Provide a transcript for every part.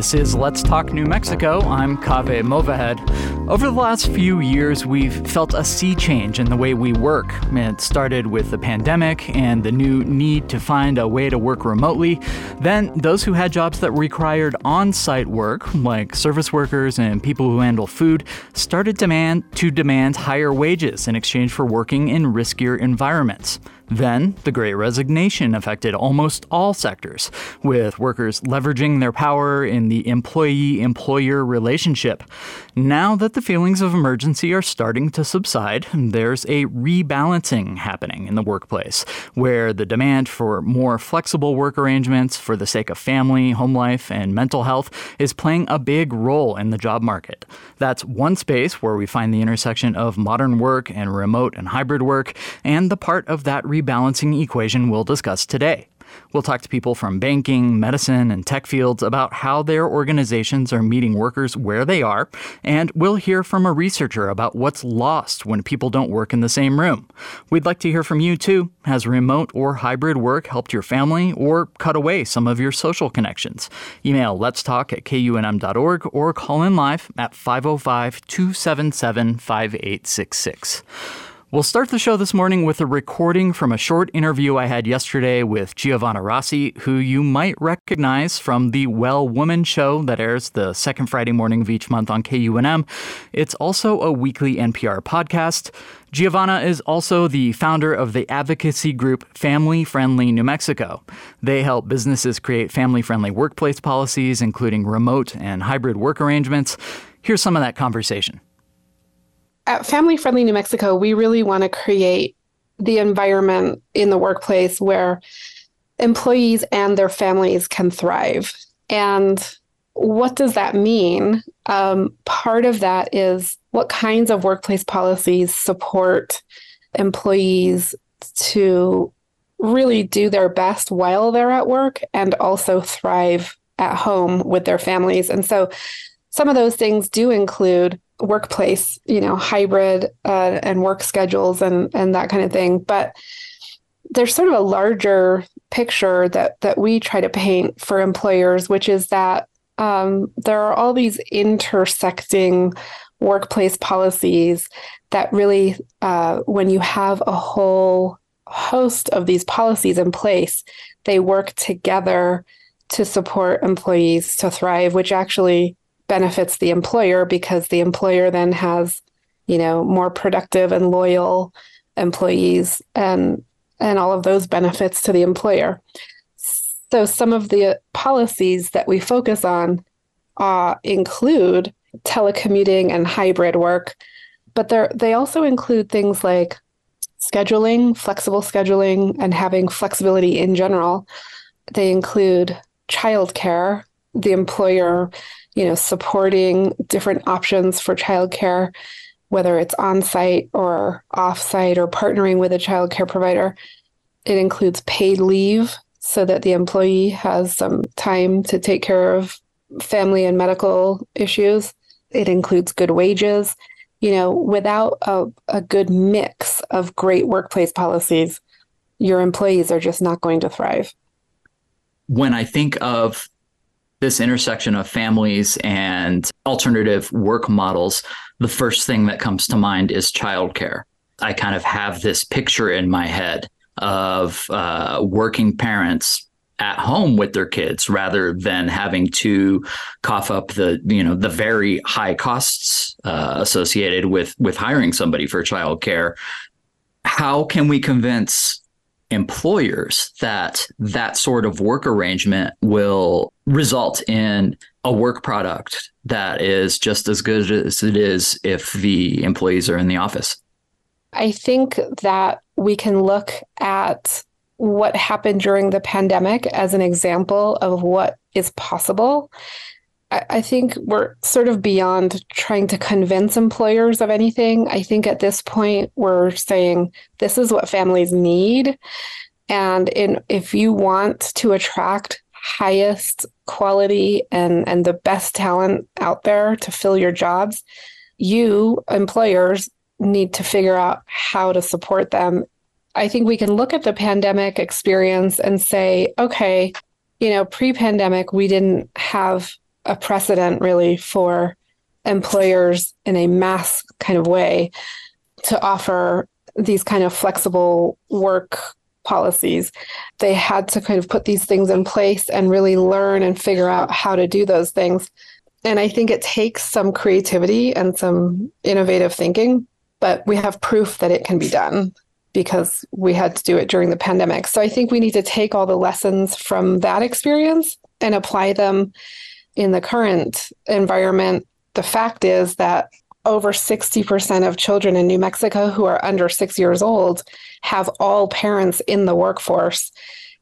This is Let's Talk New Mexico. I'm Kaveh Movahed. Over the last few years, we've felt a sea change in the way we work. It started with the pandemic and the new need to find a way to work remotely. Then, those who had jobs that required on site work, like service workers and people who handle food, started demand to demand higher wages in exchange for working in riskier environments. Then, the Great Resignation affected almost all sectors, with workers leveraging their power in the employee employer relationship. Now that the feelings of emergency are starting to subside, there's a rebalancing happening in the workplace, where the demand for more flexible work arrangements for the sake of family, home life, and mental health is playing a big role in the job market. That's one space where we find the intersection of modern work and remote and hybrid work, and the part of that rebalancing rebalancing equation we'll discuss today. We'll talk to people from banking, medicine, and tech fields about how their organizations are meeting workers where they are, and we'll hear from a researcher about what's lost when people don't work in the same room. We'd like to hear from you too. Has remote or hybrid work helped your family or cut away some of your social connections? Email let's talk at kunm.org or call in live at 505 277 5866. We'll start the show this morning with a recording from a short interview I had yesterday with Giovanna Rossi, who you might recognize from the Well Woman show that airs the second Friday morning of each month on KUNM. It's also a weekly NPR podcast. Giovanna is also the founder of the advocacy group Family Friendly New Mexico. They help businesses create family friendly workplace policies, including remote and hybrid work arrangements. Here's some of that conversation at Family Friendly New Mexico, we really want to create the environment in the workplace where employees and their families can thrive. And what does that mean? Um, part of that is what kinds of workplace policies support employees to really do their best while they're at work and also thrive at home with their families. And so some of those things do include workplace, you know, hybrid uh, and work schedules and and that kind of thing. But there's sort of a larger picture that that we try to paint for employers, which is that um, there are all these intersecting workplace policies that really, uh, when you have a whole host of these policies in place, they work together to support employees to thrive, which actually benefits the employer because the employer then has, you know, more productive and loyal employees and and all of those benefits to the employer. So some of the policies that we focus on uh, include telecommuting and hybrid work, but they they also include things like scheduling, flexible scheduling, and having flexibility in general. They include childcare. The employer you know, supporting different options for childcare, whether it's on site or off site or partnering with a childcare provider. It includes paid leave so that the employee has some time to take care of family and medical issues. It includes good wages. You know, without a, a good mix of great workplace policies, your employees are just not going to thrive. When I think of this intersection of families and alternative work models, the first thing that comes to mind is childcare. I kind of have this picture in my head of uh, working parents at home with their kids rather than having to cough up the you know the very high costs uh, associated with with hiring somebody for childcare. How can we convince employers that that sort of work arrangement will result in a work product that is just as good as it is if the employees are in the office? I think that we can look at what happened during the pandemic as an example of what is possible I think we're sort of beyond trying to convince employers of anything. I think at this point, we're saying this is what families need. And in, if you want to attract highest quality and, and the best talent out there to fill your jobs, you, employers, need to figure out how to support them. I think we can look at the pandemic experience and say, okay, you know, pre pandemic, we didn't have a precedent really for employers in a mass kind of way to offer these kind of flexible work policies. They had to kind of put these things in place and really learn and figure out how to do those things. And I think it takes some creativity and some innovative thinking, but we have proof that it can be done because we had to do it during the pandemic. So I think we need to take all the lessons from that experience and apply them in the current environment. The fact is that over 60% of children in New Mexico who are under six years old have all parents in the workforce,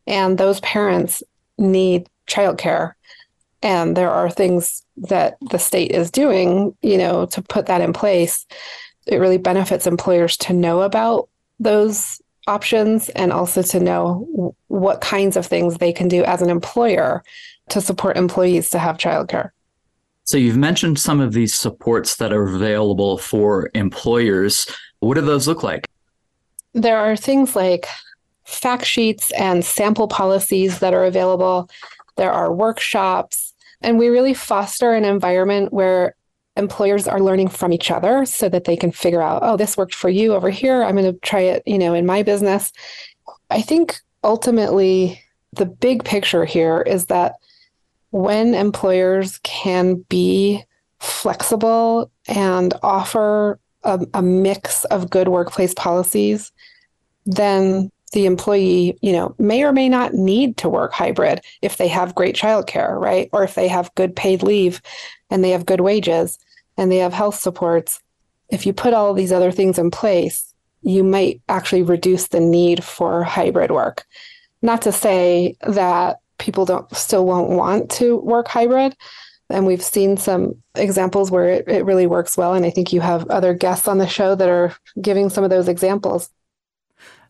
and those parents need childcare. And there are things that the state is doing, you know, to put that in place. It really benefits employers to know about those options and also to know what kinds of things they can do as an employer to support employees to have childcare. So you've mentioned some of these supports that are available for employers. What do those look like? There are things like fact sheets and sample policies that are available. There are workshops, and we really foster an environment where employers are learning from each other so that they can figure out, oh, this worked for you over here. I'm going to try it, you know, in my business. I think ultimately the big picture here is that when employers can be flexible and offer a, a, mix of good workplace policies, then the employee, you know, may or may not need to work hybrid if they have great childcare, right? Or if they have good paid leave and they have good wages and they have health supports. If you put all these other things in place, you might actually reduce the need for hybrid work. Not to say that people don't still won't want to work hybrid. And we've seen some examples where it, it really works well. And I think you have other guests on the show that are giving some of those examples.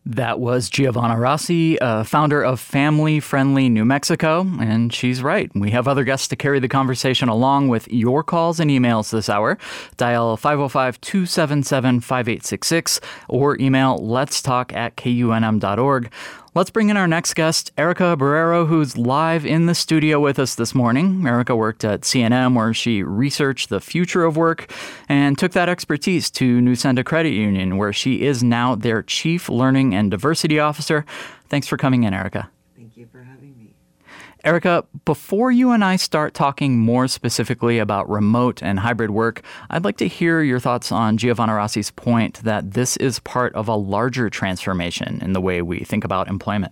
That was Giovanna Rossi, uh, founder of Family Friendly New Mexico. And she's right. We have other guests to carry the conversation along with your calls and emails this hour. Dial 505 277 5866 or email let's talk at kunm.org. Let's bring in our next guest, Erica Barrero, who's live in the studio with us this morning. Erica worked at CNM, where she researched the future of work and took that expertise to Nusenda Credit Union, where she is now their Chief Learning and Diversity Officer. Thanks for coming in, Erica. Erica, before you and I start talking more specifically about remote and hybrid work, I'd like to hear your thoughts on Giovanna Rossi's point that this is part of a larger transformation in the way we think about employment.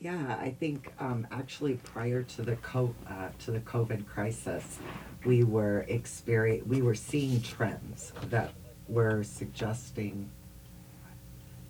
Yeah, I think um, actually prior to the co- uh, to the COVID crisis, we were experience we were seeing trends that were suggesting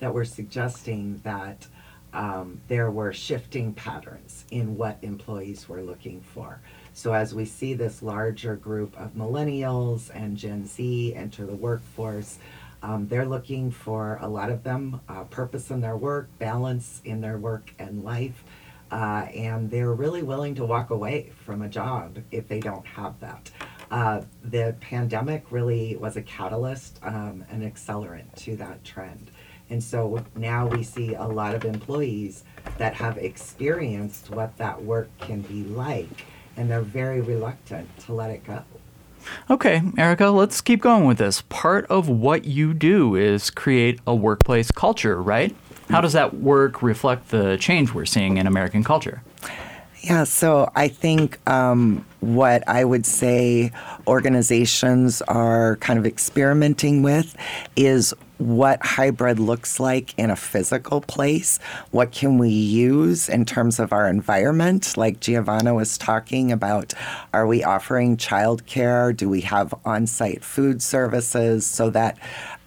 that were suggesting that um, there were shifting patterns in what employees were looking for. So as we see this larger group of millennials and Gen Z enter the workforce, um, they're looking for a lot of them uh, purpose in their work, balance in their work and life, uh, and they're really willing to walk away from a job if they don't have that. Uh, the pandemic really was a catalyst, um, an accelerant to that trend. And so now we see a lot of employees that have experienced what that work can be like, and they're very reluctant to let it go. Okay, Erica, let's keep going with this. Part of what you do is create a workplace culture, right? How does that work reflect the change we're seeing in American culture? Yeah, so I think um, what I would say organizations are kind of experimenting with is what hybrid looks like in a physical place. What can we use in terms of our environment? Like Giovanna was talking about, are we offering childcare? Do we have on site food services so that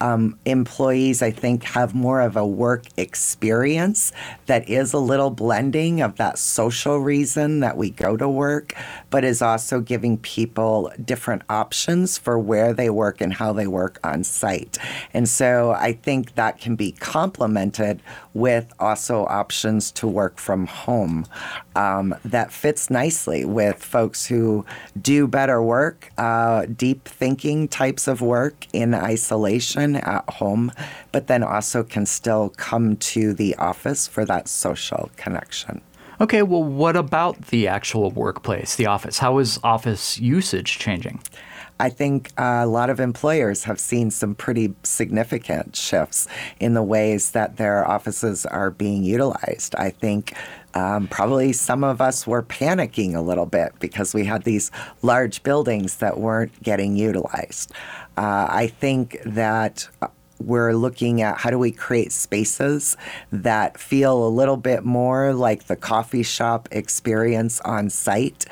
um, employees, I think, have more of a work experience that is a little blending of that social reason that we go to work, but is also giving people different options for where they work and how they work on site. And so I think that can be complemented with also options to work from home um, that fits nicely with folks who do better work, uh, deep thinking types of work in isolation at home, but then also can still come to the office for that social connection. Okay, well, what about the actual workplace, the office? How is office usage changing? I think a lot of employers have seen some pretty significant shifts in the ways that their offices are being utilized. I think um, probably some of us were panicking a little bit because we had these large buildings that weren't getting utilized. Uh, I think that we're looking at how do we create spaces that feel a little bit more like the coffee shop experience on site.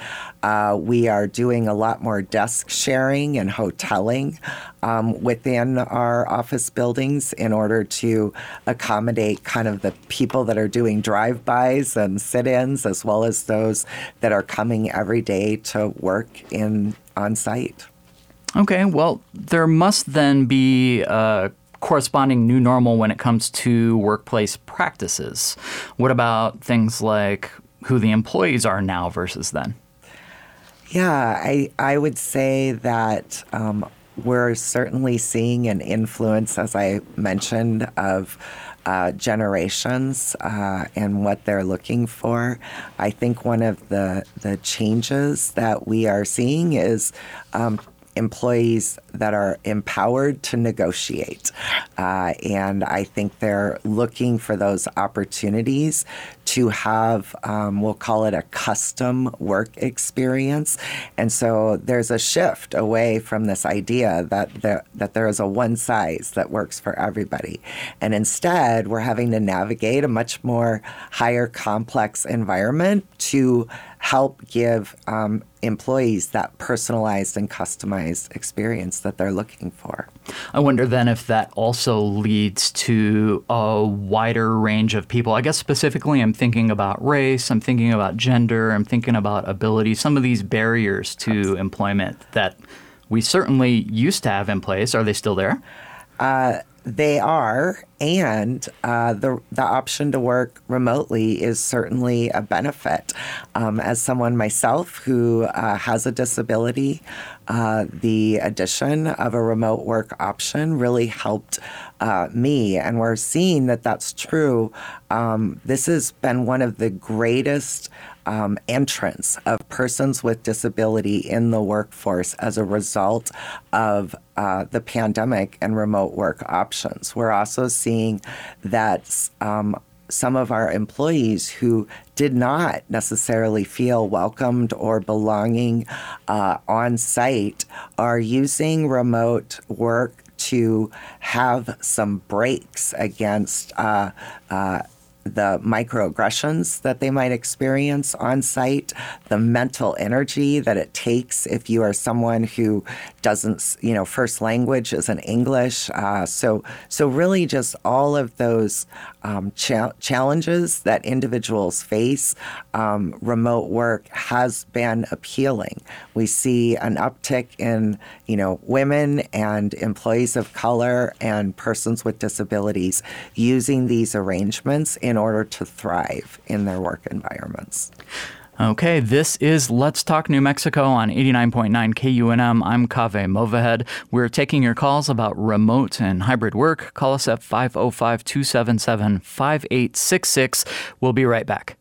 Uh, we are doing a lot more desk sharing and hoteling um, within our office buildings in order to accommodate kind of the people that are doing drive-bys and sit-ins as well as those that are coming every day to work in on site. Okay, well, there must then be a corresponding new normal when it comes to workplace practices. What about things like who the employees are now versus then? Yeah, I, I would say that um, we're certainly seeing an influence, as I mentioned, of uh, generations uh, and what they're looking for. I think one of the the changes that we are seeing is um, employees that are empowered to negotiate. Uh, and I think they're looking for those opportunities to have, um, we'll call it a custom work experience. And so there's a shift away from this idea that there, that there is a one size that works for everybody. And instead, we're having to navigate a much more higher complex environment to help give um, employees that personalized and customized experience that they're looking for. I wonder then if that also leads to a wider range of people. I guess specifically, I'm thinking about race, I'm thinking about gender, I'm thinking about ability, some of these barriers to Absolutely. employment that we certainly used to have in place. Are they still there? Uh, they are, and uh, the the option to work remotely is certainly a benefit. Um, as someone myself who uh, has a disability, uh, the addition of a remote work option really helped uh, me, and we're seeing that that's true. Um, this has been one of the greatest um, entrance of persons with disability in the workforce as a result of uh, the pandemic and remote work options. We're also seeing that um, some of our employees who did not necessarily feel welcomed or belonging uh, on site are using remote work to have some breaks against uh, uh, the microaggressions that they might experience on site, the mental energy that it takes if you are someone who doesn't, you know, first language isn't English. Uh, so, so really, just all of those um, cha- challenges that individuals face. Um, remote work has been appealing. We see an uptick in, you know, women and employees of color and persons with disabilities using these arrangements in in order to thrive in their work environments. Okay, this is Let's Talk New Mexico on 89.9 KUNM. I'm Kaveh Movahed. We're taking your calls about remote and hybrid work. Call us at 505 277 5866. We'll be right back.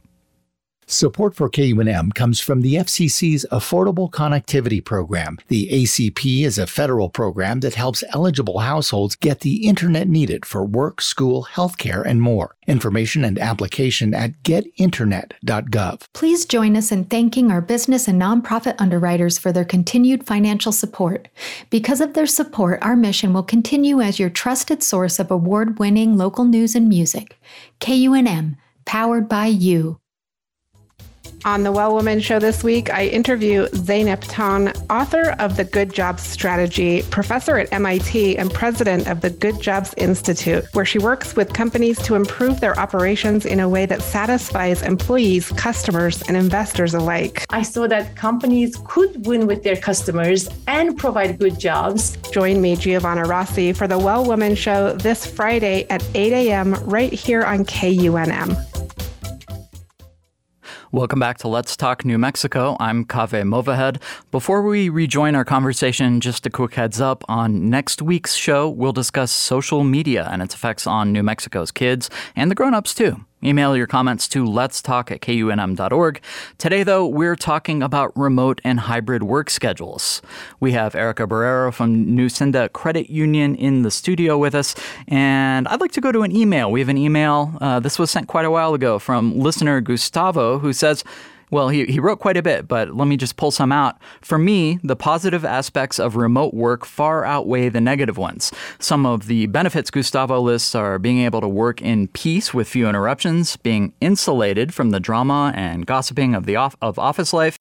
Support for KUNM comes from the FCC's Affordable Connectivity Program. The ACP is a federal program that helps eligible households get the internet needed for work, school, healthcare, and more. Information and application at getinternet.gov. Please join us in thanking our business and nonprofit underwriters for their continued financial support. Because of their support, our mission will continue as your trusted source of award winning local news and music. KUNM, powered by you. On the Well Woman Show this week, I interview Zeynep Ton, author of The Good Jobs Strategy, professor at MIT, and president of the Good Jobs Institute, where she works with companies to improve their operations in a way that satisfies employees, customers, and investors alike. I saw that companies could win with their customers and provide good jobs. Join me, Giovanna Rossi, for The Well Woman Show this Friday at 8 a.m. right here on KUNM. Welcome back to Let's Talk New Mexico. I'm Kaveh Movahed. Before we rejoin our conversation, just a quick heads up on next week's show, we'll discuss social media and its effects on New Mexico's kids and the grown ups too. Email your comments to let's talk at kunm.org. Today, though, we're talking about remote and hybrid work schedules. We have Erica Barrero from Nusenda Credit Union in the studio with us, and I'd like to go to an email. We have an email, uh, this was sent quite a while ago from listener Gustavo, who says, well, he, he wrote quite a bit, but let me just pull some out. For me, the positive aspects of remote work far outweigh the negative ones. Some of the benefits Gustavo lists are being able to work in peace with few interruptions, being insulated from the drama and gossiping of the of office life,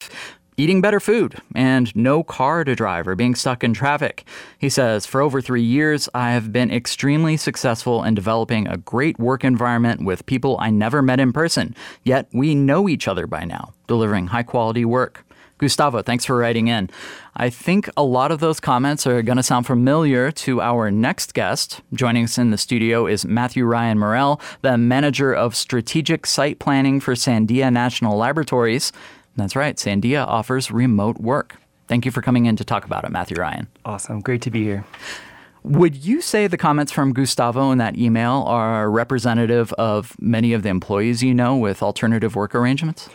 eating better food, and no car to drive or being stuck in traffic. He says, For over three years, I have been extremely successful in developing a great work environment with people I never met in person, yet we know each other by now, delivering high quality work. Gustavo, thanks for writing in. I think a lot of those comments are going to sound familiar to our next guest. Joining us in the studio is Matthew Ryan Morell, the manager of strategic site planning for Sandia National Laboratories. That's right. Sandia offers remote work. Thank you for coming in to talk about it, Matthew Ryan. Awesome. Great to be here. Would you say the comments from Gustavo in that email are representative of many of the employees you know with alternative work arrangements?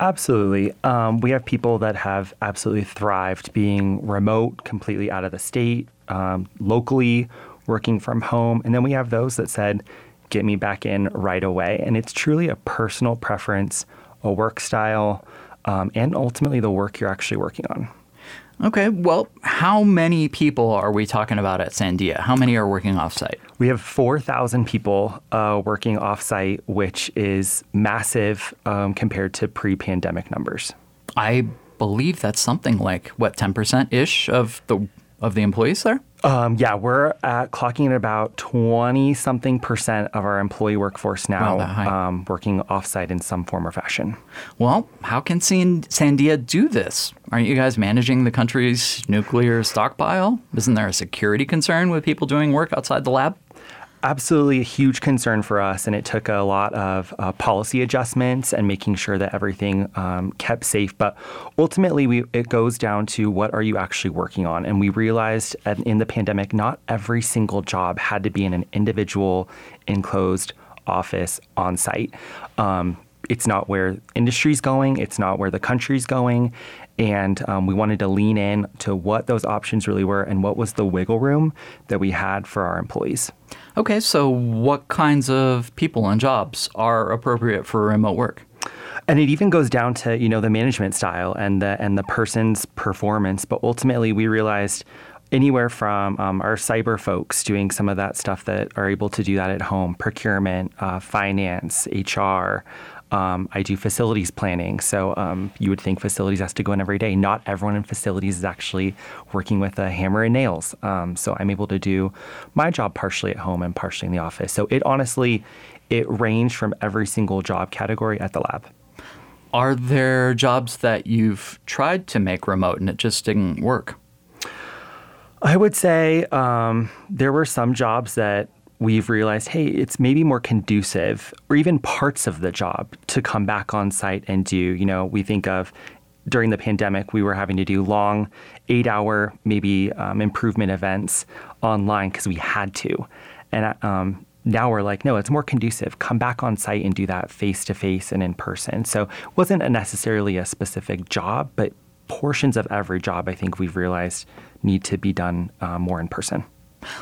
Absolutely. Um, we have people that have absolutely thrived being remote, completely out of the state, um, locally, working from home. And then we have those that said, get me back in right away. And it's truly a personal preference, a work style, um, and ultimately the work you're actually working on. Okay, well, how many people are we talking about at Sandia? How many are working offsite? We have 4,000 people uh, working offsite, which is massive um, compared to pre pandemic numbers. I believe that's something like, what, 10% ish of the, of the employees there? Um, yeah, we're at clocking at about 20 something percent of our employee workforce now wow, um, working offsite in some form or fashion. Well, how can Sandia do this? Aren't you guys managing the country's nuclear stockpile? Isn't there a security concern with people doing work outside the lab? Absolutely a huge concern for us, and it took a lot of uh, policy adjustments and making sure that everything um, kept safe. But ultimately, we, it goes down to what are you actually working on? And we realized in the pandemic, not every single job had to be in an individual enclosed office on site. Um, it's not where industry's going. It's not where the country's going. And um, we wanted to lean in to what those options really were and what was the wiggle room that we had for our employees. Okay, so what kinds of people and jobs are appropriate for remote work? And it even goes down to you know the management style and the and the person's performance. But ultimately, we realized anywhere from um, our cyber folks doing some of that stuff that are able to do that at home, procurement, uh, finance, HR, um, I do facilities planning. So um, you would think facilities has to go in every day. Not everyone in facilities is actually working with a hammer and nails. Um, so I'm able to do my job partially at home and partially in the office. So it honestly, it ranged from every single job category at the lab. Are there jobs that you've tried to make remote and it just didn't work? I would say um, there were some jobs that we've realized, hey, it's maybe more conducive, or even parts of the job, to come back on site and do. You know, we think of during the pandemic, we were having to do long, eight hour, maybe um, improvement events online because we had to. And um, now we're like, no, it's more conducive. Come back on site and do that face to face and in person. So it wasn't a necessarily a specific job, but portions of every job I think we've realized need to be done uh, more in person.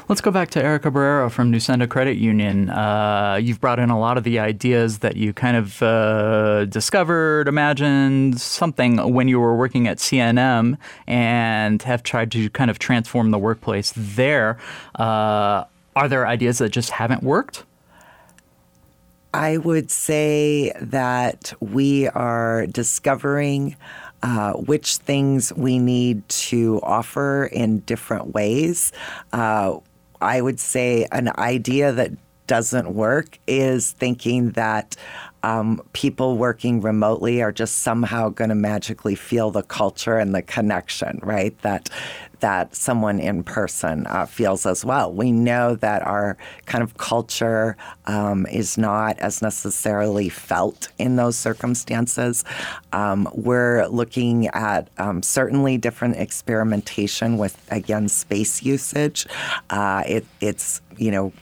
Let's go back to Erica Barrero from Nusenda Credit Union. Uh, you've brought in a lot of the ideas that you kind of uh, discovered, imagined, something when you were working at CNM and have tried to kind of transform the workplace there. Uh, are there ideas that just haven't worked? I would say that we are discovering uh, which things we need to offer in different ways. Uh, I would say an idea that doesn't work is thinking that um, people working remotely are just somehow going to magically feel the culture and the connection, right? That that someone in person uh, feels as well. We know that our kind of culture um, is not as necessarily felt in those circumstances. Um, we're looking at um, certainly different experimentation with, again, space usage. Uh, it, it's, you know,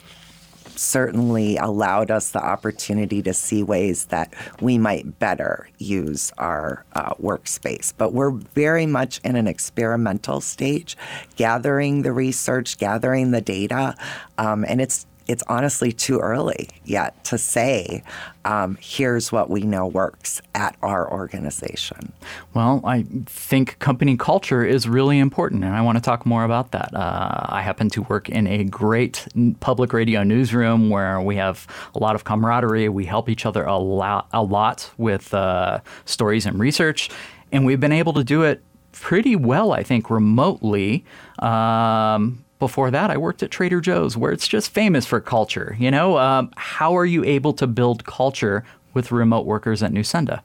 certainly allowed us the opportunity to see ways that we might better use our uh, workspace. But we're very much in an experimental stage, gathering the research, gathering the data, um, and it's it's honestly too early yet to say, um, here's what we know works at our organization. Well, I think company culture is really important, and I want to talk more about that. Uh, I happen to work in a great public radio newsroom where we have a lot of camaraderie. We help each other a lot, a lot with uh, stories and research, and we've been able to do it pretty well, I think, remotely. Um, before that, I worked at Trader Joe's, where it's just famous for culture. You know, um, how are you able to build culture with remote workers at Nusenda?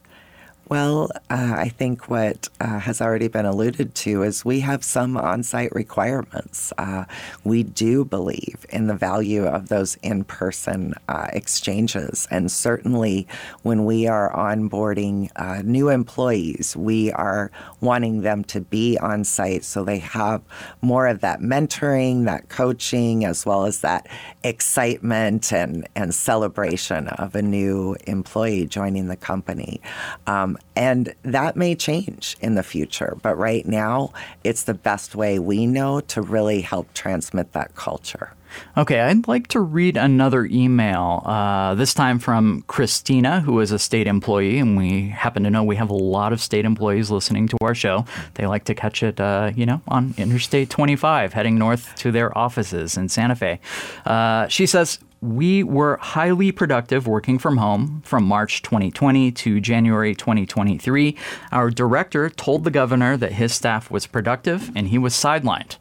Well, uh, I think what uh, has already been alluded to is we have some on site requirements. Uh, we do believe in the value of those in person uh, exchanges. And certainly when we are onboarding uh, new employees, we are wanting them to be on site so they have more of that mentoring, that coaching, as well as that excitement and, and celebration of a new employee joining the company. Um, and that may change in the future, but right now, it's the best way we know to really help transmit that culture. Okay, I'd like to read another email, uh, this time from Christina, who is a state employee, and we happen to know we have a lot of state employees listening to our show. They like to catch it, uh, you know, on Interstate 25, heading north to their offices in Santa Fe. Uh, she says, we were highly productive working from home from March 2020 to January 2023. Our director told the governor that his staff was productive and he was sidelined.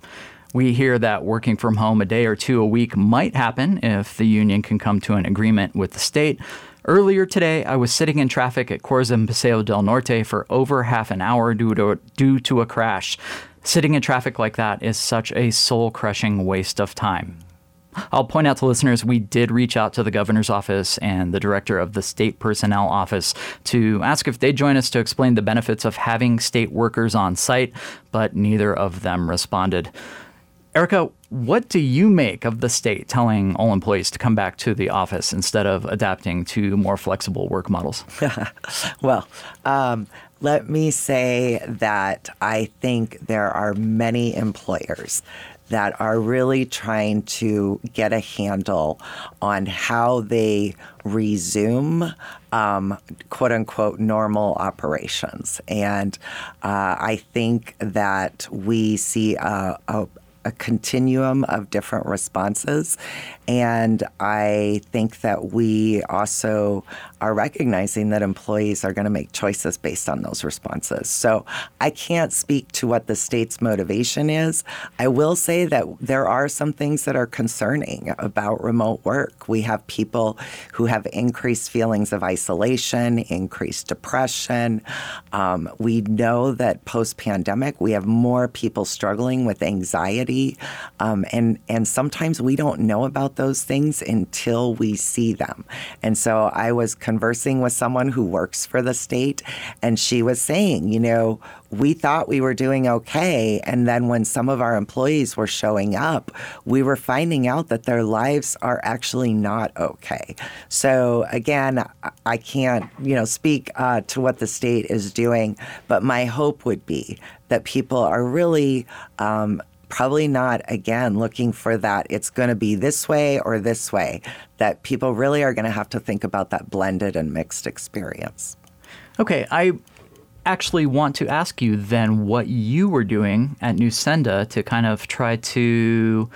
We hear that working from home a day or two a week might happen if the union can come to an agreement with the state. Earlier today, I was sitting in traffic at Coors and Paseo del Norte for over half an hour due to, due to a crash. Sitting in traffic like that is such a soul crushing waste of time. I'll point out to listeners we did reach out to the governor's office and the director of the state personnel office to ask if they'd join us to explain the benefits of having state workers on site, but neither of them responded. Erica, what do you make of the state telling all employees to come back to the office instead of adapting to more flexible work models? well, um, let me say that I think there are many employers that are really trying to get a handle on how they resume um, quote unquote normal operations. And uh, I think that we see a, a, a continuum of different responses. And I think that we also are recognizing that employees are going to make choices based on those responses. So I can't speak to what the state's motivation is. I will say that there are some things that are concerning about remote work. We have people who have increased feelings of isolation, increased depression. Um, we know that post pandemic, we have more people struggling with anxiety. Um, and, and sometimes we don't know about those things until we see them. And so I was conversing with someone who works for the state, and she was saying, you know, we thought we were doing okay. And then when some of our employees were showing up, we were finding out that their lives are actually not okay. So again, I can't, you know, speak uh, to what the state is doing, but my hope would be that people are really um, probably not, again, looking for that it's going to be this way or this way, that people really are going to have to think about that blended and mixed experience. Okay, I actually want to ask you then what you were doing at Nusenda to kind of try to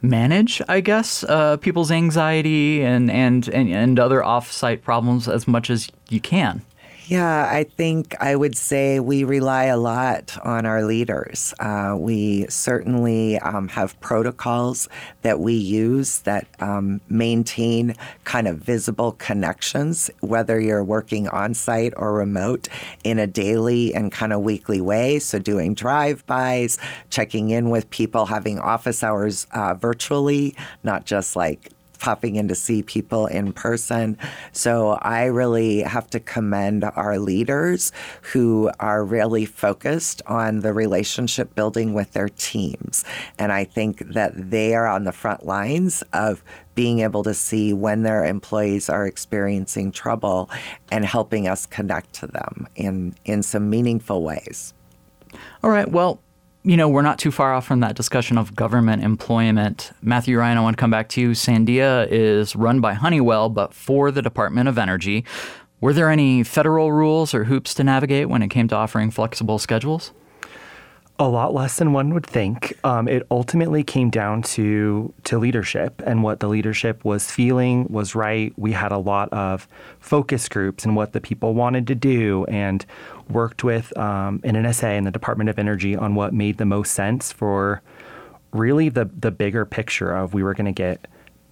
manage, I guess, uh, people's anxiety and, and, and, and other off-site problems as much as you can. Yeah, I think I would say we rely a lot on our leaders. Uh, we certainly um, have protocols that we use that um, maintain kind of visible connections, whether you're working on site or remote, in a daily and kind of weekly way. So, doing drive bys, checking in with people, having office hours uh, virtually, not just like popping in to see people in person. So I really have to commend our leaders who are really focused on the relationship building with their teams. And I think that they are on the front lines of being able to see when their employees are experiencing trouble and helping us connect to them in, in some meaningful ways. All right. Well, you know, we're not too far off from that discussion of government employment. Matthew Ryan, I want to come back to you. Sandia is run by Honeywell, but for the Department of Energy. Were there any federal rules or hoops to navigate when it came to offering flexible schedules? A lot less than one would think. Um, it ultimately came down to to leadership and what the leadership was feeling was right. We had a lot of focus groups and what the people wanted to do, and worked with um, NNSA and the Department of Energy on what made the most sense for really the the bigger picture of we were going to get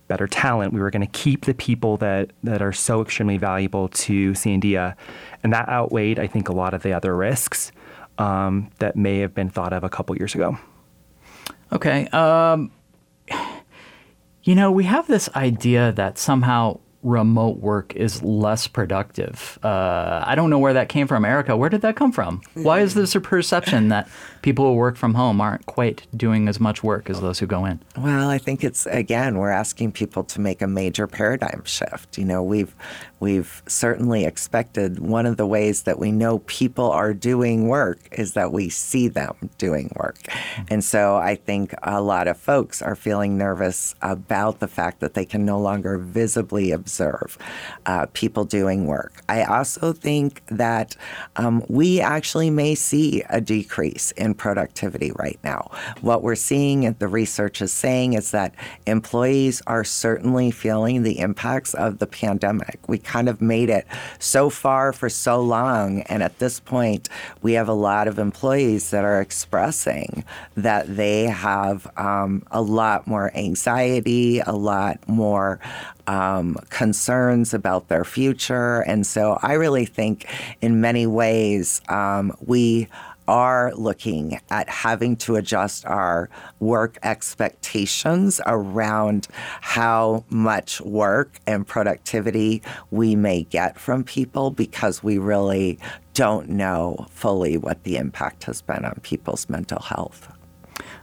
better talent. We were going to keep the people that that are so extremely valuable to Sandia, and that outweighed, I think, a lot of the other risks um, that may have been thought of a couple years ago. Okay. Um, you know, we have this idea that somehow remote work is less productive. Uh, I don't know where that came from, Erica. Where did that come from? Why is this a perception that people who work from home aren't quite doing as much work as those who go in? Well, I think it's again we're asking people to make a major paradigm shift. You know, we've we've certainly expected one of the ways that we know people are doing work is that we see them doing work. And so I think a lot of folks are feeling nervous about the fact that they can no longer visibly observe uh, people doing work. I also think that um, we actually may see a decrease in productivity right now. What we're seeing, and the research is saying, is that employees are certainly feeling the impacts of the pandemic. We kind of made it so far for so long. And at this point, we have a lot of employees that are expressing that they have um, a lot more anxiety, a lot more um, concerns about their future. And so I really think in many ways um, we are looking at having to adjust our work expectations around how much work and productivity we may get from people because we really don't know fully what the impact has been on people's mental health.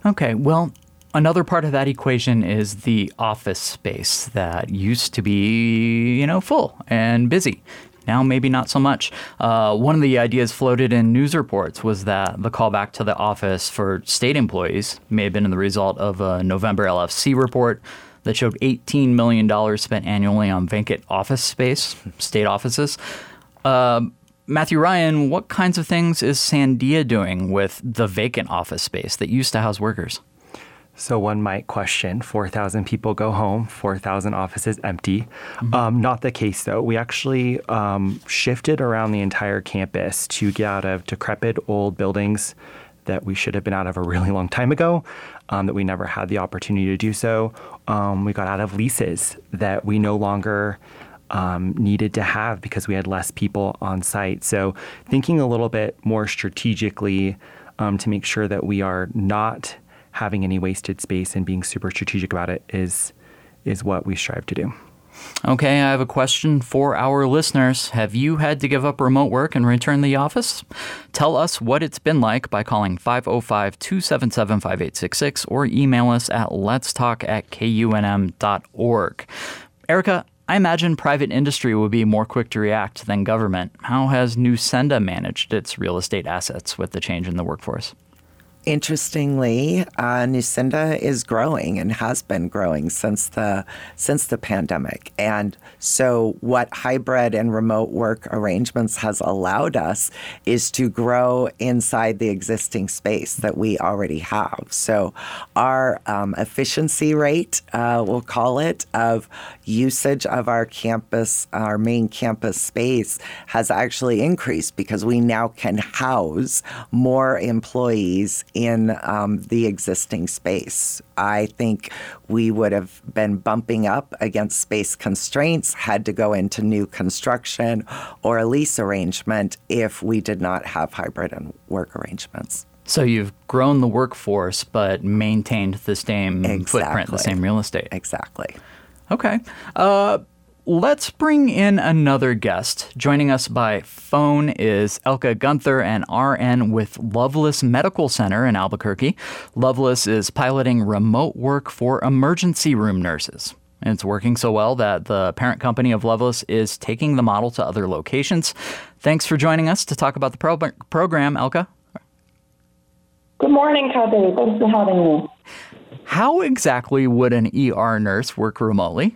Okay, well, another part of that equation is the office space that used to be, you know, full and busy. Now, maybe not so much. Uh, one of the ideas floated in news reports was that the callback to the office for state employees may have been the result of a November LFC report that showed $18 million spent annually on vacant office space, state offices. Uh, Matthew Ryan, what kinds of things is Sandia doing with the vacant office space that used to house workers? So one might question 4,000 people go home, 4,000 offices empty. Mm-hmm. Um, not the case, though. We actually um, shifted around the entire campus to get out of decrepit old buildings that we should have been out of a really long time ago, um, that we never had the opportunity to do so. Um, we got out of leases that we no longer um, needed to have because we had less people on site. So thinking a little bit more strategically um, to make sure that we are not having any wasted space and being super strategic about it is is what we strive to do. Okay, I have a question for our listeners. Have you had to give up remote work and return to the office? Tell us what it's been like by calling 505 277 5866 or email us at letstalk at kunm.org. Erica, I imagine private industry would be more quick to react than government. How has Nusenda managed its real estate assets with the change in the workforce? Interestingly, uh, is growing and has been growing since the since the pandemic. And so, what hybrid and remote work arrangements has allowed us is to grow inside the existing space that we already have. So, our um, efficiency rate, uh, we'll call it, of usage of our campus, our main campus space, has actually increased because we now can house more employees in um, the existing space. I think we would have been bumping up against space constraints, had to go into new construction or a lease arrangement if we did not have hybrid and work arrangements. So you've grown the workforce but maintained the same exactly. footprint, the same real estate. Exactly. Okay. Uh, let's bring in another guest. Joining us by phone is Elka Gunther, an RN with Lovelace Medical Center in Albuquerque. Lovelace is piloting remote work for emergency room nurses. And it's working so well that the parent company of Lovelace is taking the model to other locations. Thanks for joining us to talk about the pro- program, Elka. Good morning, Kathy. Thanks for having me. How exactly would an ER nurse work remotely?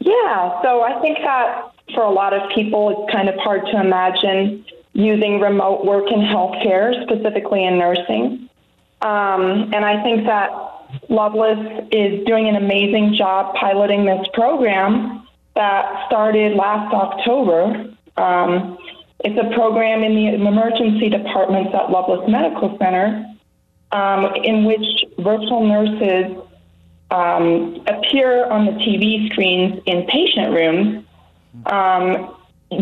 Yeah, so I think that for a lot of people, it's kind of hard to imagine using remote work in healthcare, specifically in nursing. Um, and I think that Lovelace is doing an amazing job piloting this program that started last October. Um, it's a program in the emergency departments at Lovelace Medical Center um, in which virtual nurses um, appear on the TV screens in patient rooms, um,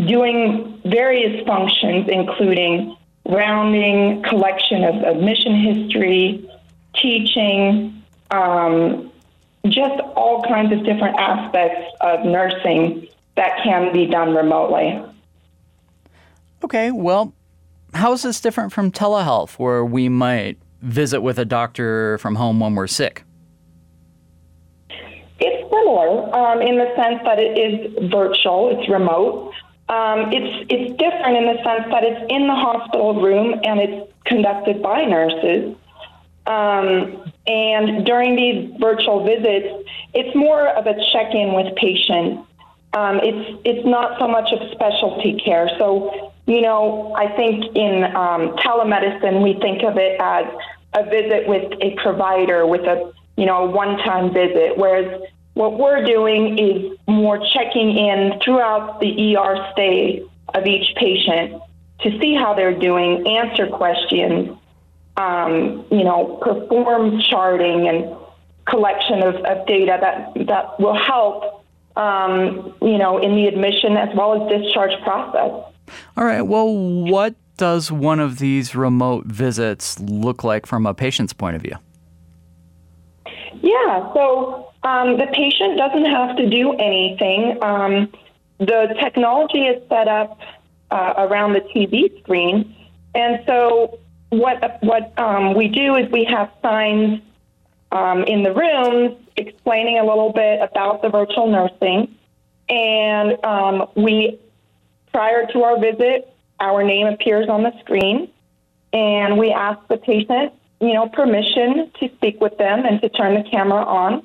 doing various functions, including rounding, collection of admission history, teaching, um, just all kinds of different aspects of nursing that can be done remotely. Okay, well, how is this different from telehealth, where we might visit with a doctor from home when we're sick? It's similar um, in the sense that it is virtual, it's remote. Um, it's it's different in the sense that it's in the hospital room and it's conducted by nurses. Um, and during these virtual visits, it's more of a check-in with patients. Um, it's it's not so much of specialty care. So you know, I think in um, telemedicine we think of it as a visit with a provider with a you know a one-time visit, whereas what we're doing is more checking in throughout the ER stay of each patient to see how they're doing, answer questions, um, you know, perform charting and collection of, of data that, that will help, um, you know, in the admission as well as discharge process. All right. Well, what does one of these remote visits look like from a patient's point of view? Yeah, so um, the patient doesn't have to do anything. Um, the technology is set up uh, around the TV screen, and so what what um, we do is we have signs um, in the rooms explaining a little bit about the virtual nursing, and um, we prior to our visit, our name appears on the screen, and we ask the patient you know, permission to speak with them and to turn the camera on.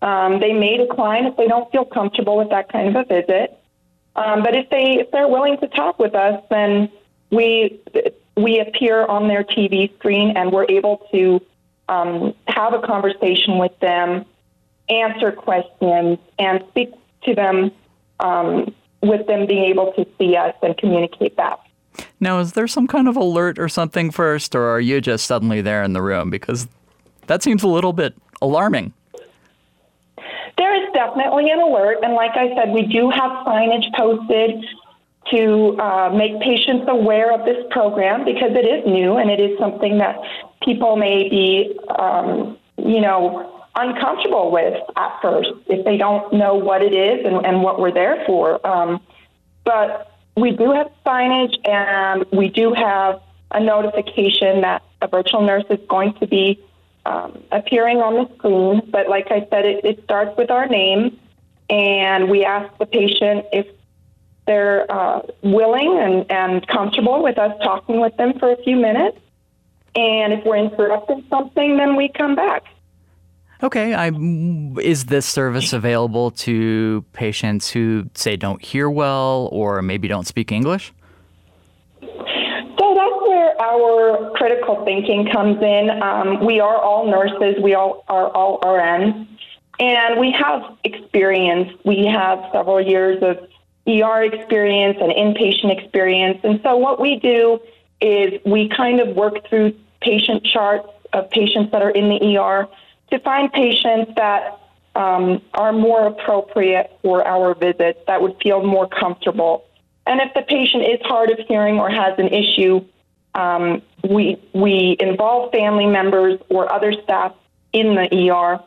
Um, they may decline if they don't feel comfortable with that kind of a visit. Um, but if they if they're willing to talk with us, then we we appear on their TV screen and we're able to um, have a conversation with them, answer questions, and speak to them um, with them being able to see us and communicate back. Now, is there some kind of alert or something first, or are you just suddenly there in the room? Because that seems a little bit alarming. There is definitely an alert, and like I said, we do have signage posted to uh, make patients aware of this program because it is new and it is something that people may be, um, you know, uncomfortable with at first if they don't know what it is and, and what we're there for. Um, but we do have signage and we do have a notification that a virtual nurse is going to be um, appearing on the screen. But like I said, it, it, starts with our name, and we ask the patient if they're uh, willing and, and comfortable with us talking with them for a few minutes. And if we're interrupting something, then we come back. Okay, I, is this service available to patients who say don't hear well or maybe don't speak English? So that's where our critical thinking comes in. Um, we are all nurses, we all are all RNs, and we have experience. We have several years of ER experience and inpatient experience. And so what we do is we kind of work through patient charts of patients that are in the ER to find patients that um, are more appropriate for our visits that would feel more comfortable. And if the patient is hard of hearing or has an issue, um, we we involve family members or other staff in the ER.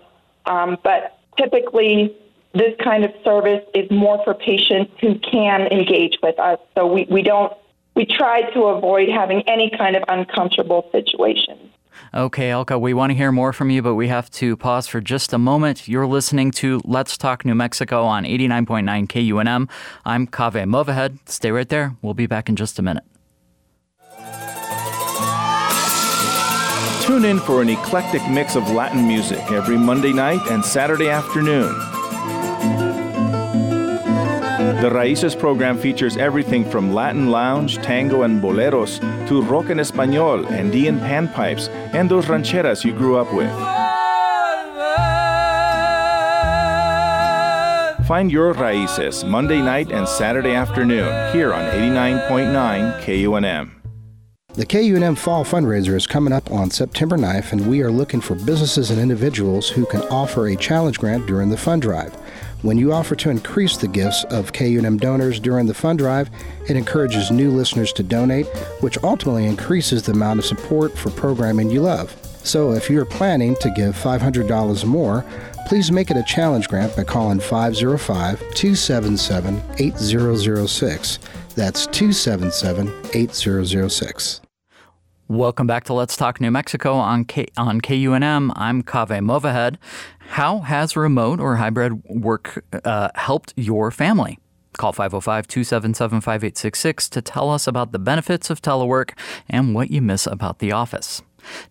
Um, but typically, this kind of service is more for patients who can engage with us. So we, we don't, we try to avoid having any kind of uncomfortable situations. Okay, Elka, we want to hear more from you, but we have to pause for just a moment. You're listening to Let's Talk New Mexico on 89.9 KUNM. I'm Kaveh Movahed. Stay right there. We'll be back in just a minute. Tune in for an eclectic mix of Latin music every Monday night and Saturday afternoon. The Raíces program features everything from Latin lounge, tango, and boleros to rock en español, Andean panpipes, and those rancheras you grew up with. Find your Raíces Monday night and Saturday afternoon here on 89.9 KUNM. The KUNM Fall Fundraiser is coming up on September 9th, and we are looking for businesses and individuals who can offer a challenge grant during the fund drive. When you offer to increase the gifts of KUNM donors during the fund drive, it encourages new listeners to donate, which ultimately increases the amount of support for programming you love. So if you're planning to give $500 more, please make it a challenge grant by calling 505 277 8006. That's 277 8006. Welcome back to Let's Talk New Mexico on K- on KUNM. I'm Kaveh Movahed. How has remote or hybrid work uh, helped your family? Call 505 277 5866 to tell us about the benefits of telework and what you miss about the office.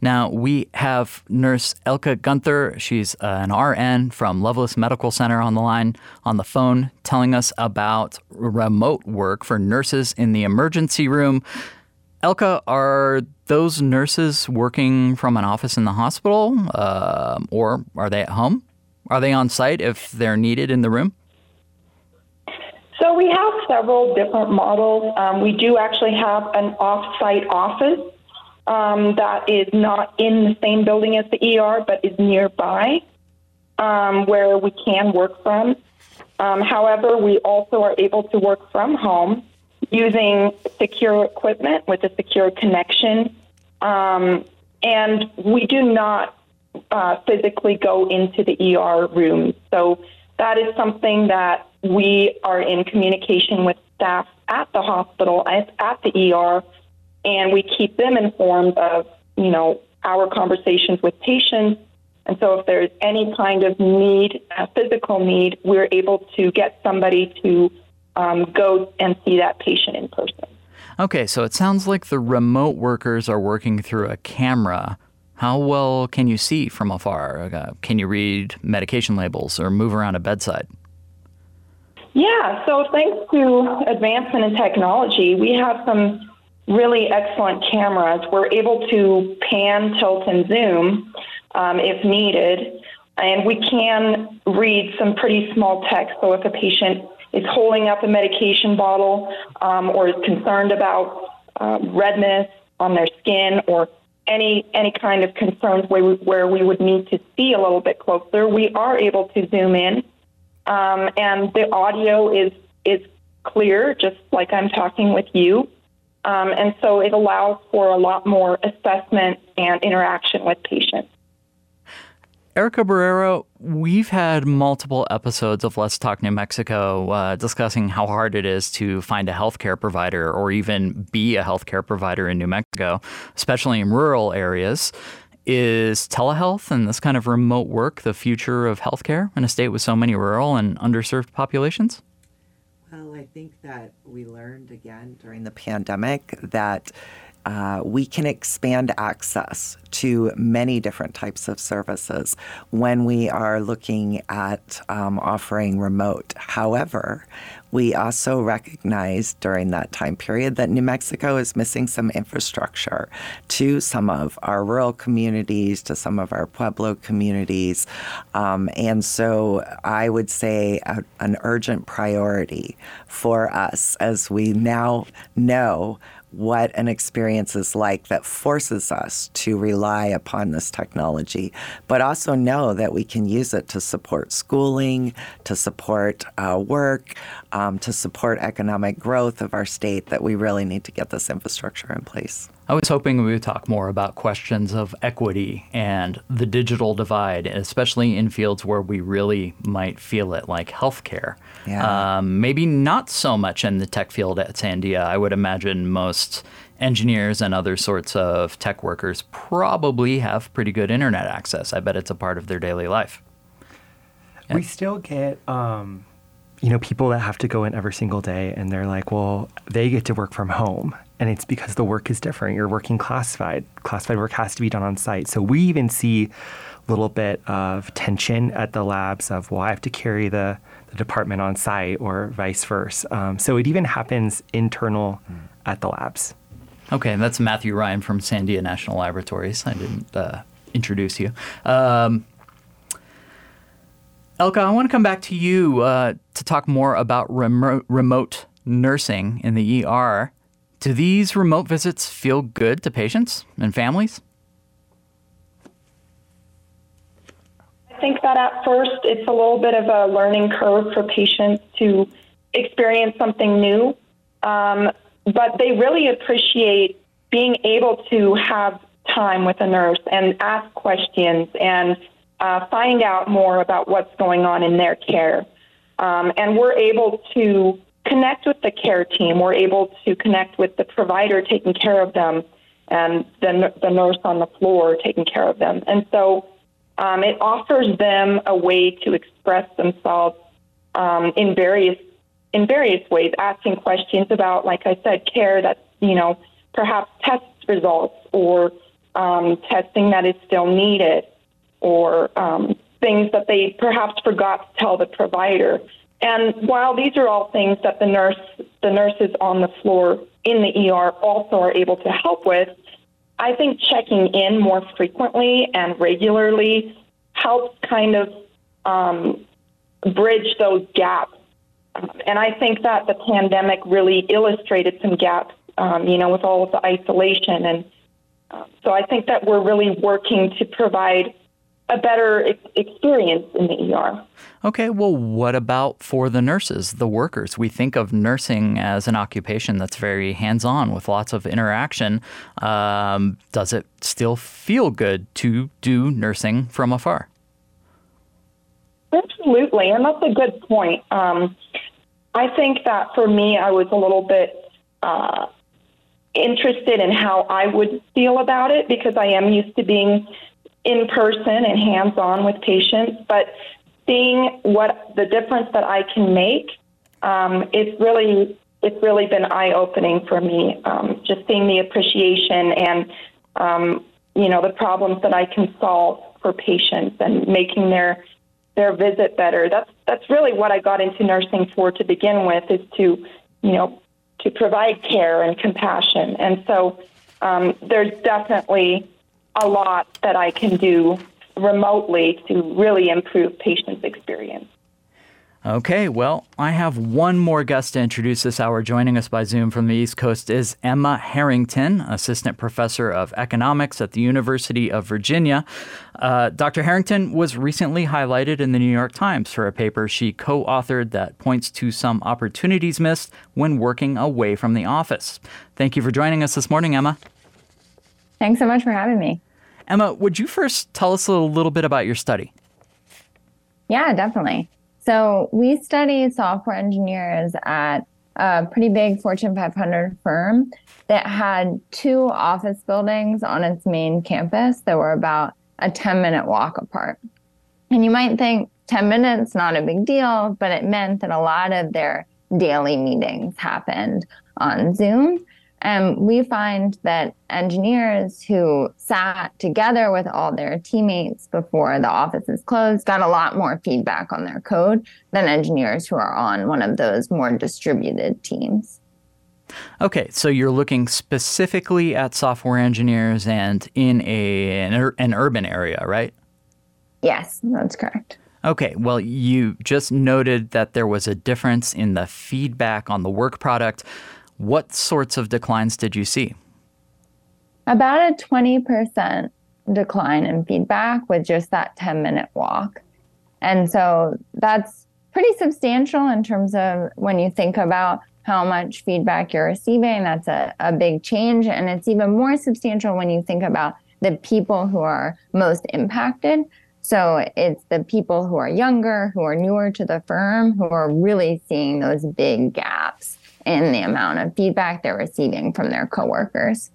Now, we have nurse Elka Gunther. She's uh, an RN from Lovelace Medical Center on the line on the phone telling us about remote work for nurses in the emergency room. Elka, are those nurses working from an office in the hospital uh, or are they at home? Are they on site if they're needed in the room? So we have several different models. Um, we do actually have an off-site office um, that is not in the same building as the ER, but is nearby, um, where we can work from. Um, however, we also are able to work from home using secure equipment with a secure connection. Um, and we do not uh, physically go into the ER room. So that is something that we are in communication with staff at the hospital, at, at the ER, and we keep them informed of, you know, our conversations with patients. And so if there's any kind of need, a physical need, we're able to get somebody to um, go and see that patient in person. Okay, so it sounds like the remote workers are working through a camera. How well can you see from afar? Uh, can you read medication labels or move around a bedside? Yeah, so thanks to advancement in technology, we have some really excellent cameras. We're able to pan, tilt, and zoom um, if needed, and we can read some pretty small text. So if a patient is holding up a medication bottle um, or is concerned about uh, redness on their skin or any any kind of concerns where we, where we would need to see a little bit closer, we are able to zoom in, um, and the audio is is clear, just like I'm talking with you, um, and so it allows for a lot more assessment and interaction with patients. Erica Barrero, we've had multiple episodes of Let's Talk New Mexico uh, discussing how hard it is to find a healthcare provider or even be a healthcare provider in New Mexico, especially in rural areas. Is telehealth and this kind of remote work the future of healthcare in a state with so many rural and underserved populations? Well, I think that we learned again during the pandemic that uh, we can expand access to many different types of services when we are looking at um, offering remote. However, we also recognized during that time period that New Mexico is missing some infrastructure to some of our rural communities, to some of our Pueblo communities. Um, and so I would say a, an urgent priority for us as we now know what an experience is like that forces us to rely upon this technology, but also know that we can use it to support schooling, to support uh, work, um, to support economic growth of our state, that we really need to get this infrastructure in place. I was hoping we would talk more about questions of equity and the digital divide, especially in fields where we really might feel it, like healthcare. Yeah. Um, maybe not so much in the tech field at Sandia. I would imagine most engineers and other sorts of tech workers probably have pretty good internet access. I bet it's a part of their daily life. We still get, um, you know, people that have to go in every single day and they're like, well, they get to work from home. And it's because the work is different. You're working classified. Classified work has to be done on site. So we even see a little bit of tension at the labs of, well, I have to carry the, the department on site or vice versa. Um, so it even happens internal at the labs. Okay, and that's Matthew Ryan from Sandia National Laboratories. I didn't uh, introduce you. Um, Elka, I want to come back to you uh, to talk more about remote, remote nursing in the ER. Do these remote visits feel good to patients and families? I think that at first it's a little bit of a learning curve for patients to experience something new, um, but they really appreciate being able to have time with a nurse and ask questions and uh, find out more about what's going on in their care. Um, and we're able to connect with the care team. We're able to connect with the provider taking care of them and the, the nurse on the floor taking care of them. And so um, it offers them a way to express themselves um, in various in various ways, asking questions about, like I said, care that's you know perhaps test results or um, testing that is still needed, or um, things that they perhaps forgot to tell the provider. And while these are all things that the nurse, the nurses on the floor in the ER also are able to help with, I think checking in more frequently and regularly helps kind of um, bridge those gaps. And I think that the pandemic really illustrated some gaps, um, you know, with all of the isolation. And uh, so I think that we're really working to provide a better ex- experience in the ER. Okay, well, what about for the nurses, the workers? We think of nursing as an occupation that's very hands on with lots of interaction. Um, does it still feel good to do nursing from afar? Absolutely, and that's a good point. Um, I think that for me, I was a little bit uh, interested in how I would feel about it because I am used to being in person and hands on with patients, but seeing what the difference that I can make, um, it's really it's really been eye opening for me. Um, just seeing the appreciation and um, you know the problems that I can solve for patients and making their their visit better. That's that's really what I got into nursing for to begin with is to you know to provide care and compassion. And so um, there's definitely a lot that I can do remotely to really improve patients' experience. Okay, well, I have one more guest to introduce this hour. Joining us by Zoom from the East Coast is Emma Harrington, Assistant Professor of Economics at the University of Virginia. Uh, Dr. Harrington was recently highlighted in the New York Times for a paper she co authored that points to some opportunities missed when working away from the office. Thank you for joining us this morning, Emma. Thanks so much for having me. Emma, would you first tell us a little bit about your study? Yeah, definitely. So, we study software engineers at a pretty big Fortune 500 firm that had two office buildings on its main campus that were about a 10 minute walk apart. And you might think 10 minutes, not a big deal, but it meant that a lot of their daily meetings happened on Zoom. And we find that engineers who sat together with all their teammates before the offices closed got a lot more feedback on their code than engineers who are on one of those more distributed teams. Okay, so you're looking specifically at software engineers and in a an, ur- an urban area, right? Yes, that's correct. Okay, well, you just noted that there was a difference in the feedback on the work product. What sorts of declines did you see? About a 20% decline in feedback with just that 10 minute walk. And so that's pretty substantial in terms of when you think about how much feedback you're receiving. That's a, a big change. And it's even more substantial when you think about the people who are most impacted. So it's the people who are younger, who are newer to the firm, who are really seeing those big gaps in the amount of feedback they're receiving from their coworkers.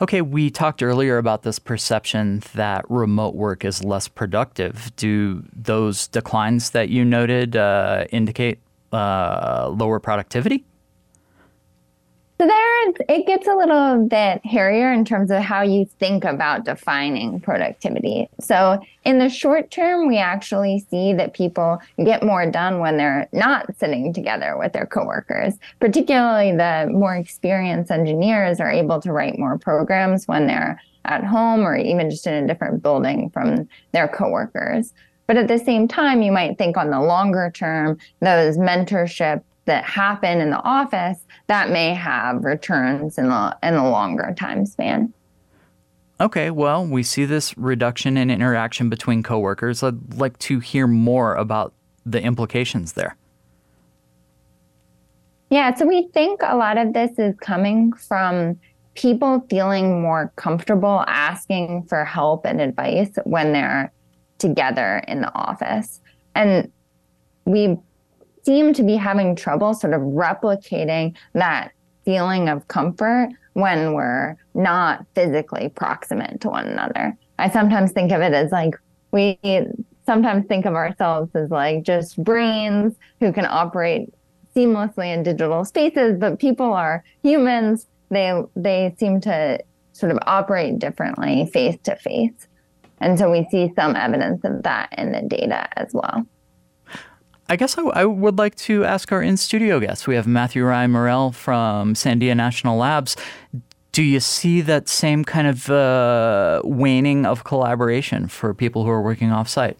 Okay, we talked earlier about this perception that remote work is less productive. Do those declines that you noted uh, indicate uh, lower productivity? So there, it gets a little bit hairier in terms of how you think about defining productivity. So in the short term, we actually see that people get more done when they're not sitting together with their coworkers. Particularly the more experienced engineers are able to write more programs when they're at home or even just in a different building from their coworkers. But at the same time, you might think on the longer term, those mentorship that happen in the office that may have returns in the in the longer time span. Okay, well, we see this reduction in interaction between coworkers. I'd like to hear more about the implications there. Yeah, so we think a lot of this is coming from people feeling more comfortable asking for help and advice when they're together in the office. And we seem to be having trouble sort of replicating that feeling of comfort when we're not physically proximate to one another. I sometimes think of it as like we sometimes think of ourselves as like just brains who can operate seamlessly in digital spaces, but people are humans. They they seem to sort of operate differently face to face. And so we see some evidence of that in the data as well. I guess I, I, would like to ask our in studio guests. We have Matthew Ryan Morell from Sandia National Labs. Do you see that same kind of uh, waning of collaboration for people who are working offsite?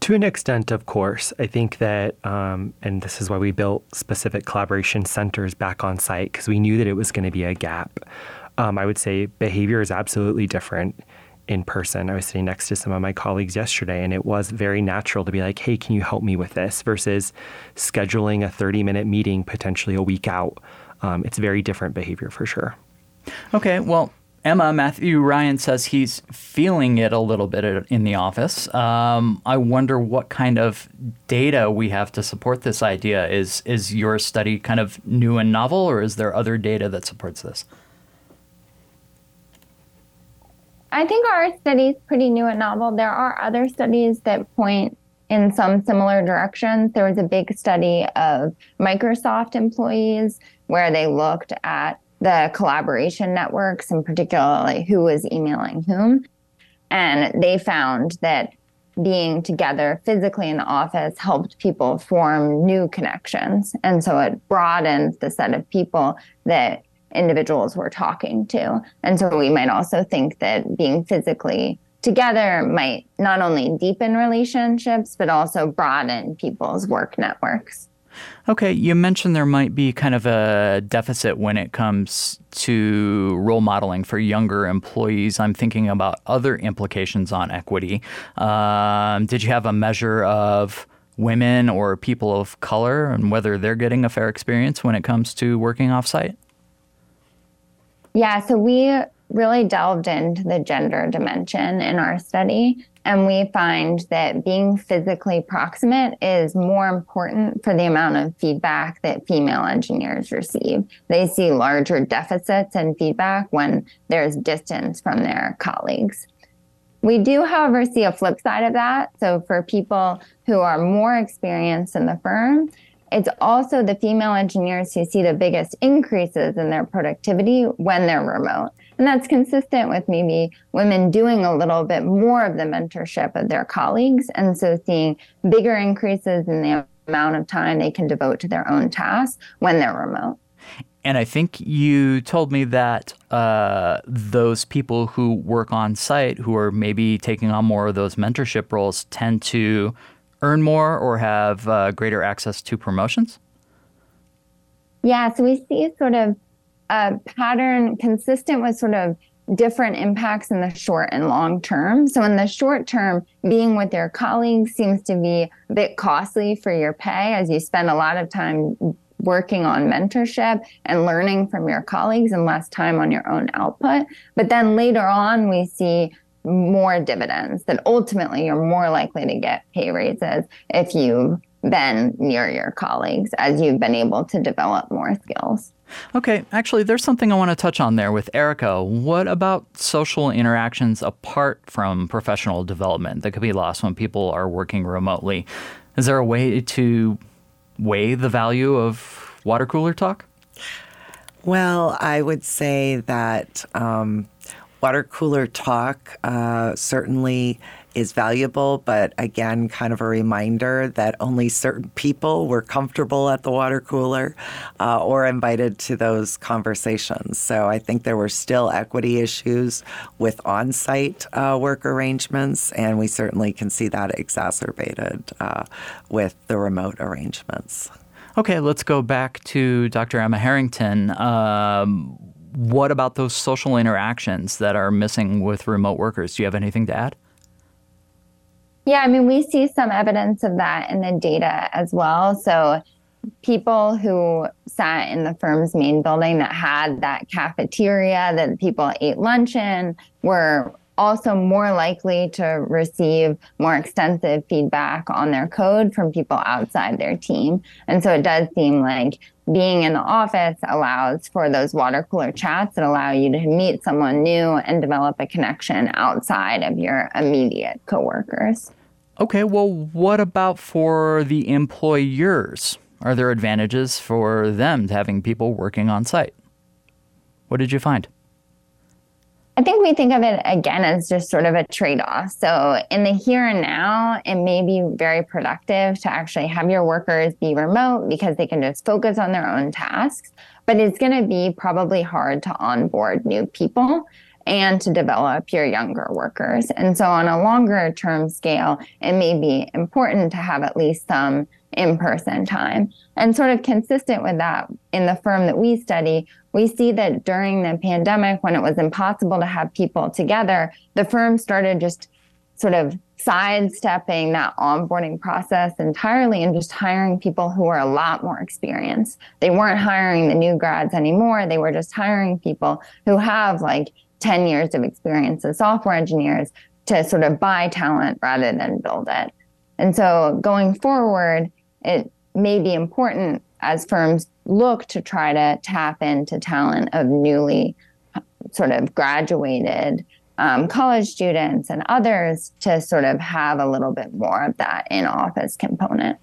To an extent, of course. I think that, um, and this is why we built specific collaboration centers back on site because we knew that it was going to be a gap. Um, I would say behavior is absolutely different in person. I was sitting next to some of my colleagues yesterday, and it was very natural to be like, hey, can you help me with this? Versus scheduling a 30 minute meeting potentially a week out. Um, it's very different behavior for sure. Okay, well, Emma, Matthew Ryan says he's feeling it a little bit in the office. Um, I wonder what kind of data we have to support this idea. Is is your study kind of new and novel, or is there other data that supports this? I think our study is pretty new and novel. There are other studies that point in some similar directions. There was a big study of Microsoft employees where they looked at the collaboration networks and particularly who was emailing whom. And they found that being together physically in the office helped people form new connections. And so it broadened the set of people that individuals we're talking to. And so we might also think that being physically together might not only deepen relationships, but also broaden people's work networks. Okay, you mentioned there might be kind of a deficit when it comes to role modeling for younger employees. I'm thinking about other implications on equity. Um, did you have a measure of women or people of color and whether they're getting a fair experience when it comes to working offsite? Yeah, so we really delved into the gender dimension in our study. And we find that being physically proximate is more important for the amount of feedback that female engineers receive. They see larger deficits in feedback when there's distance from their colleagues. We do, however, see a flip side of that. So, for people who are more experienced in the firm, it's also the female engineers who see the biggest increases in their productivity when they're remote. And that's consistent with maybe women doing a little bit more of the mentorship of their colleagues. And so seeing bigger increases in the amount of time they can devote to their own tasks when they're remote. And I think you told me that uh, those people who work on site, who are maybe taking on more of those mentorship roles, tend to earn more or have uh, greater access to promotions? Yeah, so we see sort of a pattern consistent with sort of different impacts in the short and long term. So, in the short term, being with your colleagues seems to be a bit costly for your pay as you spend a lot of time working on mentorship and learning from your colleagues and less time on your own output. But then later on, we see more dividends that ultimately you're more likely to get pay raises if you've been near your colleagues as you've been able to develop more skills. Okay, actually, there's something I want to touch on there with Erica. What about social interactions apart from professional development that could be lost when people are working remotely? Is there a way to weigh the value of water cooler talk? Well, I would say that um, water cooler talk uh, certainly is valuable, but again, kind of a reminder that only certain people were comfortable at the water cooler uh, or invited to those conversations. So I think there were still equity issues with on site uh, work arrangements, and we certainly can see that exacerbated uh, with the remote arrangements. Okay, let's go back to Dr. Emma Harrington. Um, what about those social interactions that are missing with remote workers? Do you have anything to add? Yeah, I mean, we see some evidence of that in the data as well. So, people who sat in the firm's main building that had that cafeteria that people ate lunch in were also more likely to receive more extensive feedback on their code from people outside their team. And so it does seem like being in the office allows for those water cooler chats that allow you to meet someone new and develop a connection outside of your immediate coworkers. Okay, well, what about for the employers? Are there advantages for them to having people working on site? What did you find? I think we think of it again as just sort of a trade off. So, in the here and now, it may be very productive to actually have your workers be remote because they can just focus on their own tasks. But it's going to be probably hard to onboard new people and to develop your younger workers. And so, on a longer term scale, it may be important to have at least some in person time. And sort of consistent with that, in the firm that we study, we see that during the pandemic, when it was impossible to have people together, the firm started just sort of sidestepping that onboarding process entirely and just hiring people who are a lot more experienced. They weren't hiring the new grads anymore. They were just hiring people who have like 10 years of experience as software engineers to sort of buy talent rather than build it. And so going forward, it may be important as firms look to try to tap into talent of newly sort of graduated um, college students and others to sort of have a little bit more of that in office component.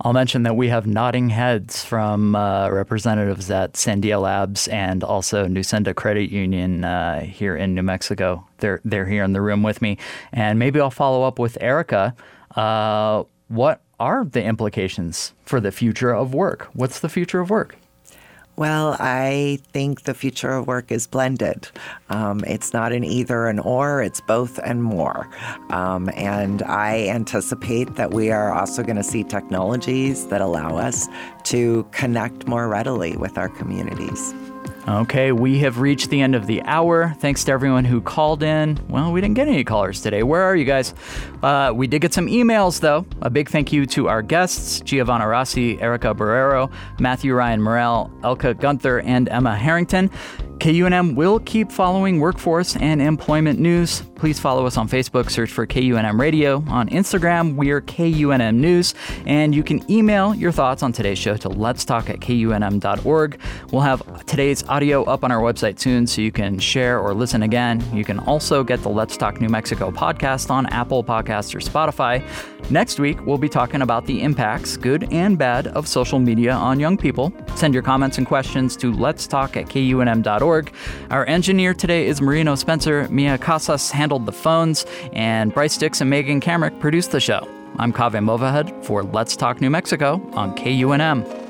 I'll mention that we have nodding heads from uh, representatives at Sandia Labs and also Nusenda Credit Union uh, here in New Mexico. They're they're here in the room with me, and maybe I'll follow up with Erica. Uh, what are the implications for the future of work? What's the future of work? Well, I think the future of work is blended. Um, it's not an either and or, it's both and more. Um, and I anticipate that we are also going to see technologies that allow us to connect more readily with our communities. Okay, we have reached the end of the hour. Thanks to everyone who called in. Well, we didn't get any callers today. Where are you guys? Uh, we did get some emails, though. A big thank you to our guests Giovanna Rossi, Erica Barrero, Matthew Ryan Morell, Elka Gunther, and Emma Harrington. KUNM will keep following workforce and employment news. Please follow us on Facebook, search for KUNM Radio. On Instagram, we're KUNM News. And you can email your thoughts on today's show to let's talk at kunm.org. We'll have today's audio up on our website soon so you can share or listen again. You can also get the Let's Talk New Mexico podcast on Apple Podcasts or Spotify. Next week, we'll be talking about the impacts, good and bad, of social media on young people. Send your comments and questions to let's talk at kunm.org. Our engineer today is Marino Spencer. Mia Casas handled the phones, and Bryce Dix and Megan Kamerick produced the show. I'm Kaveh Movahed for Let's Talk New Mexico on KUNM.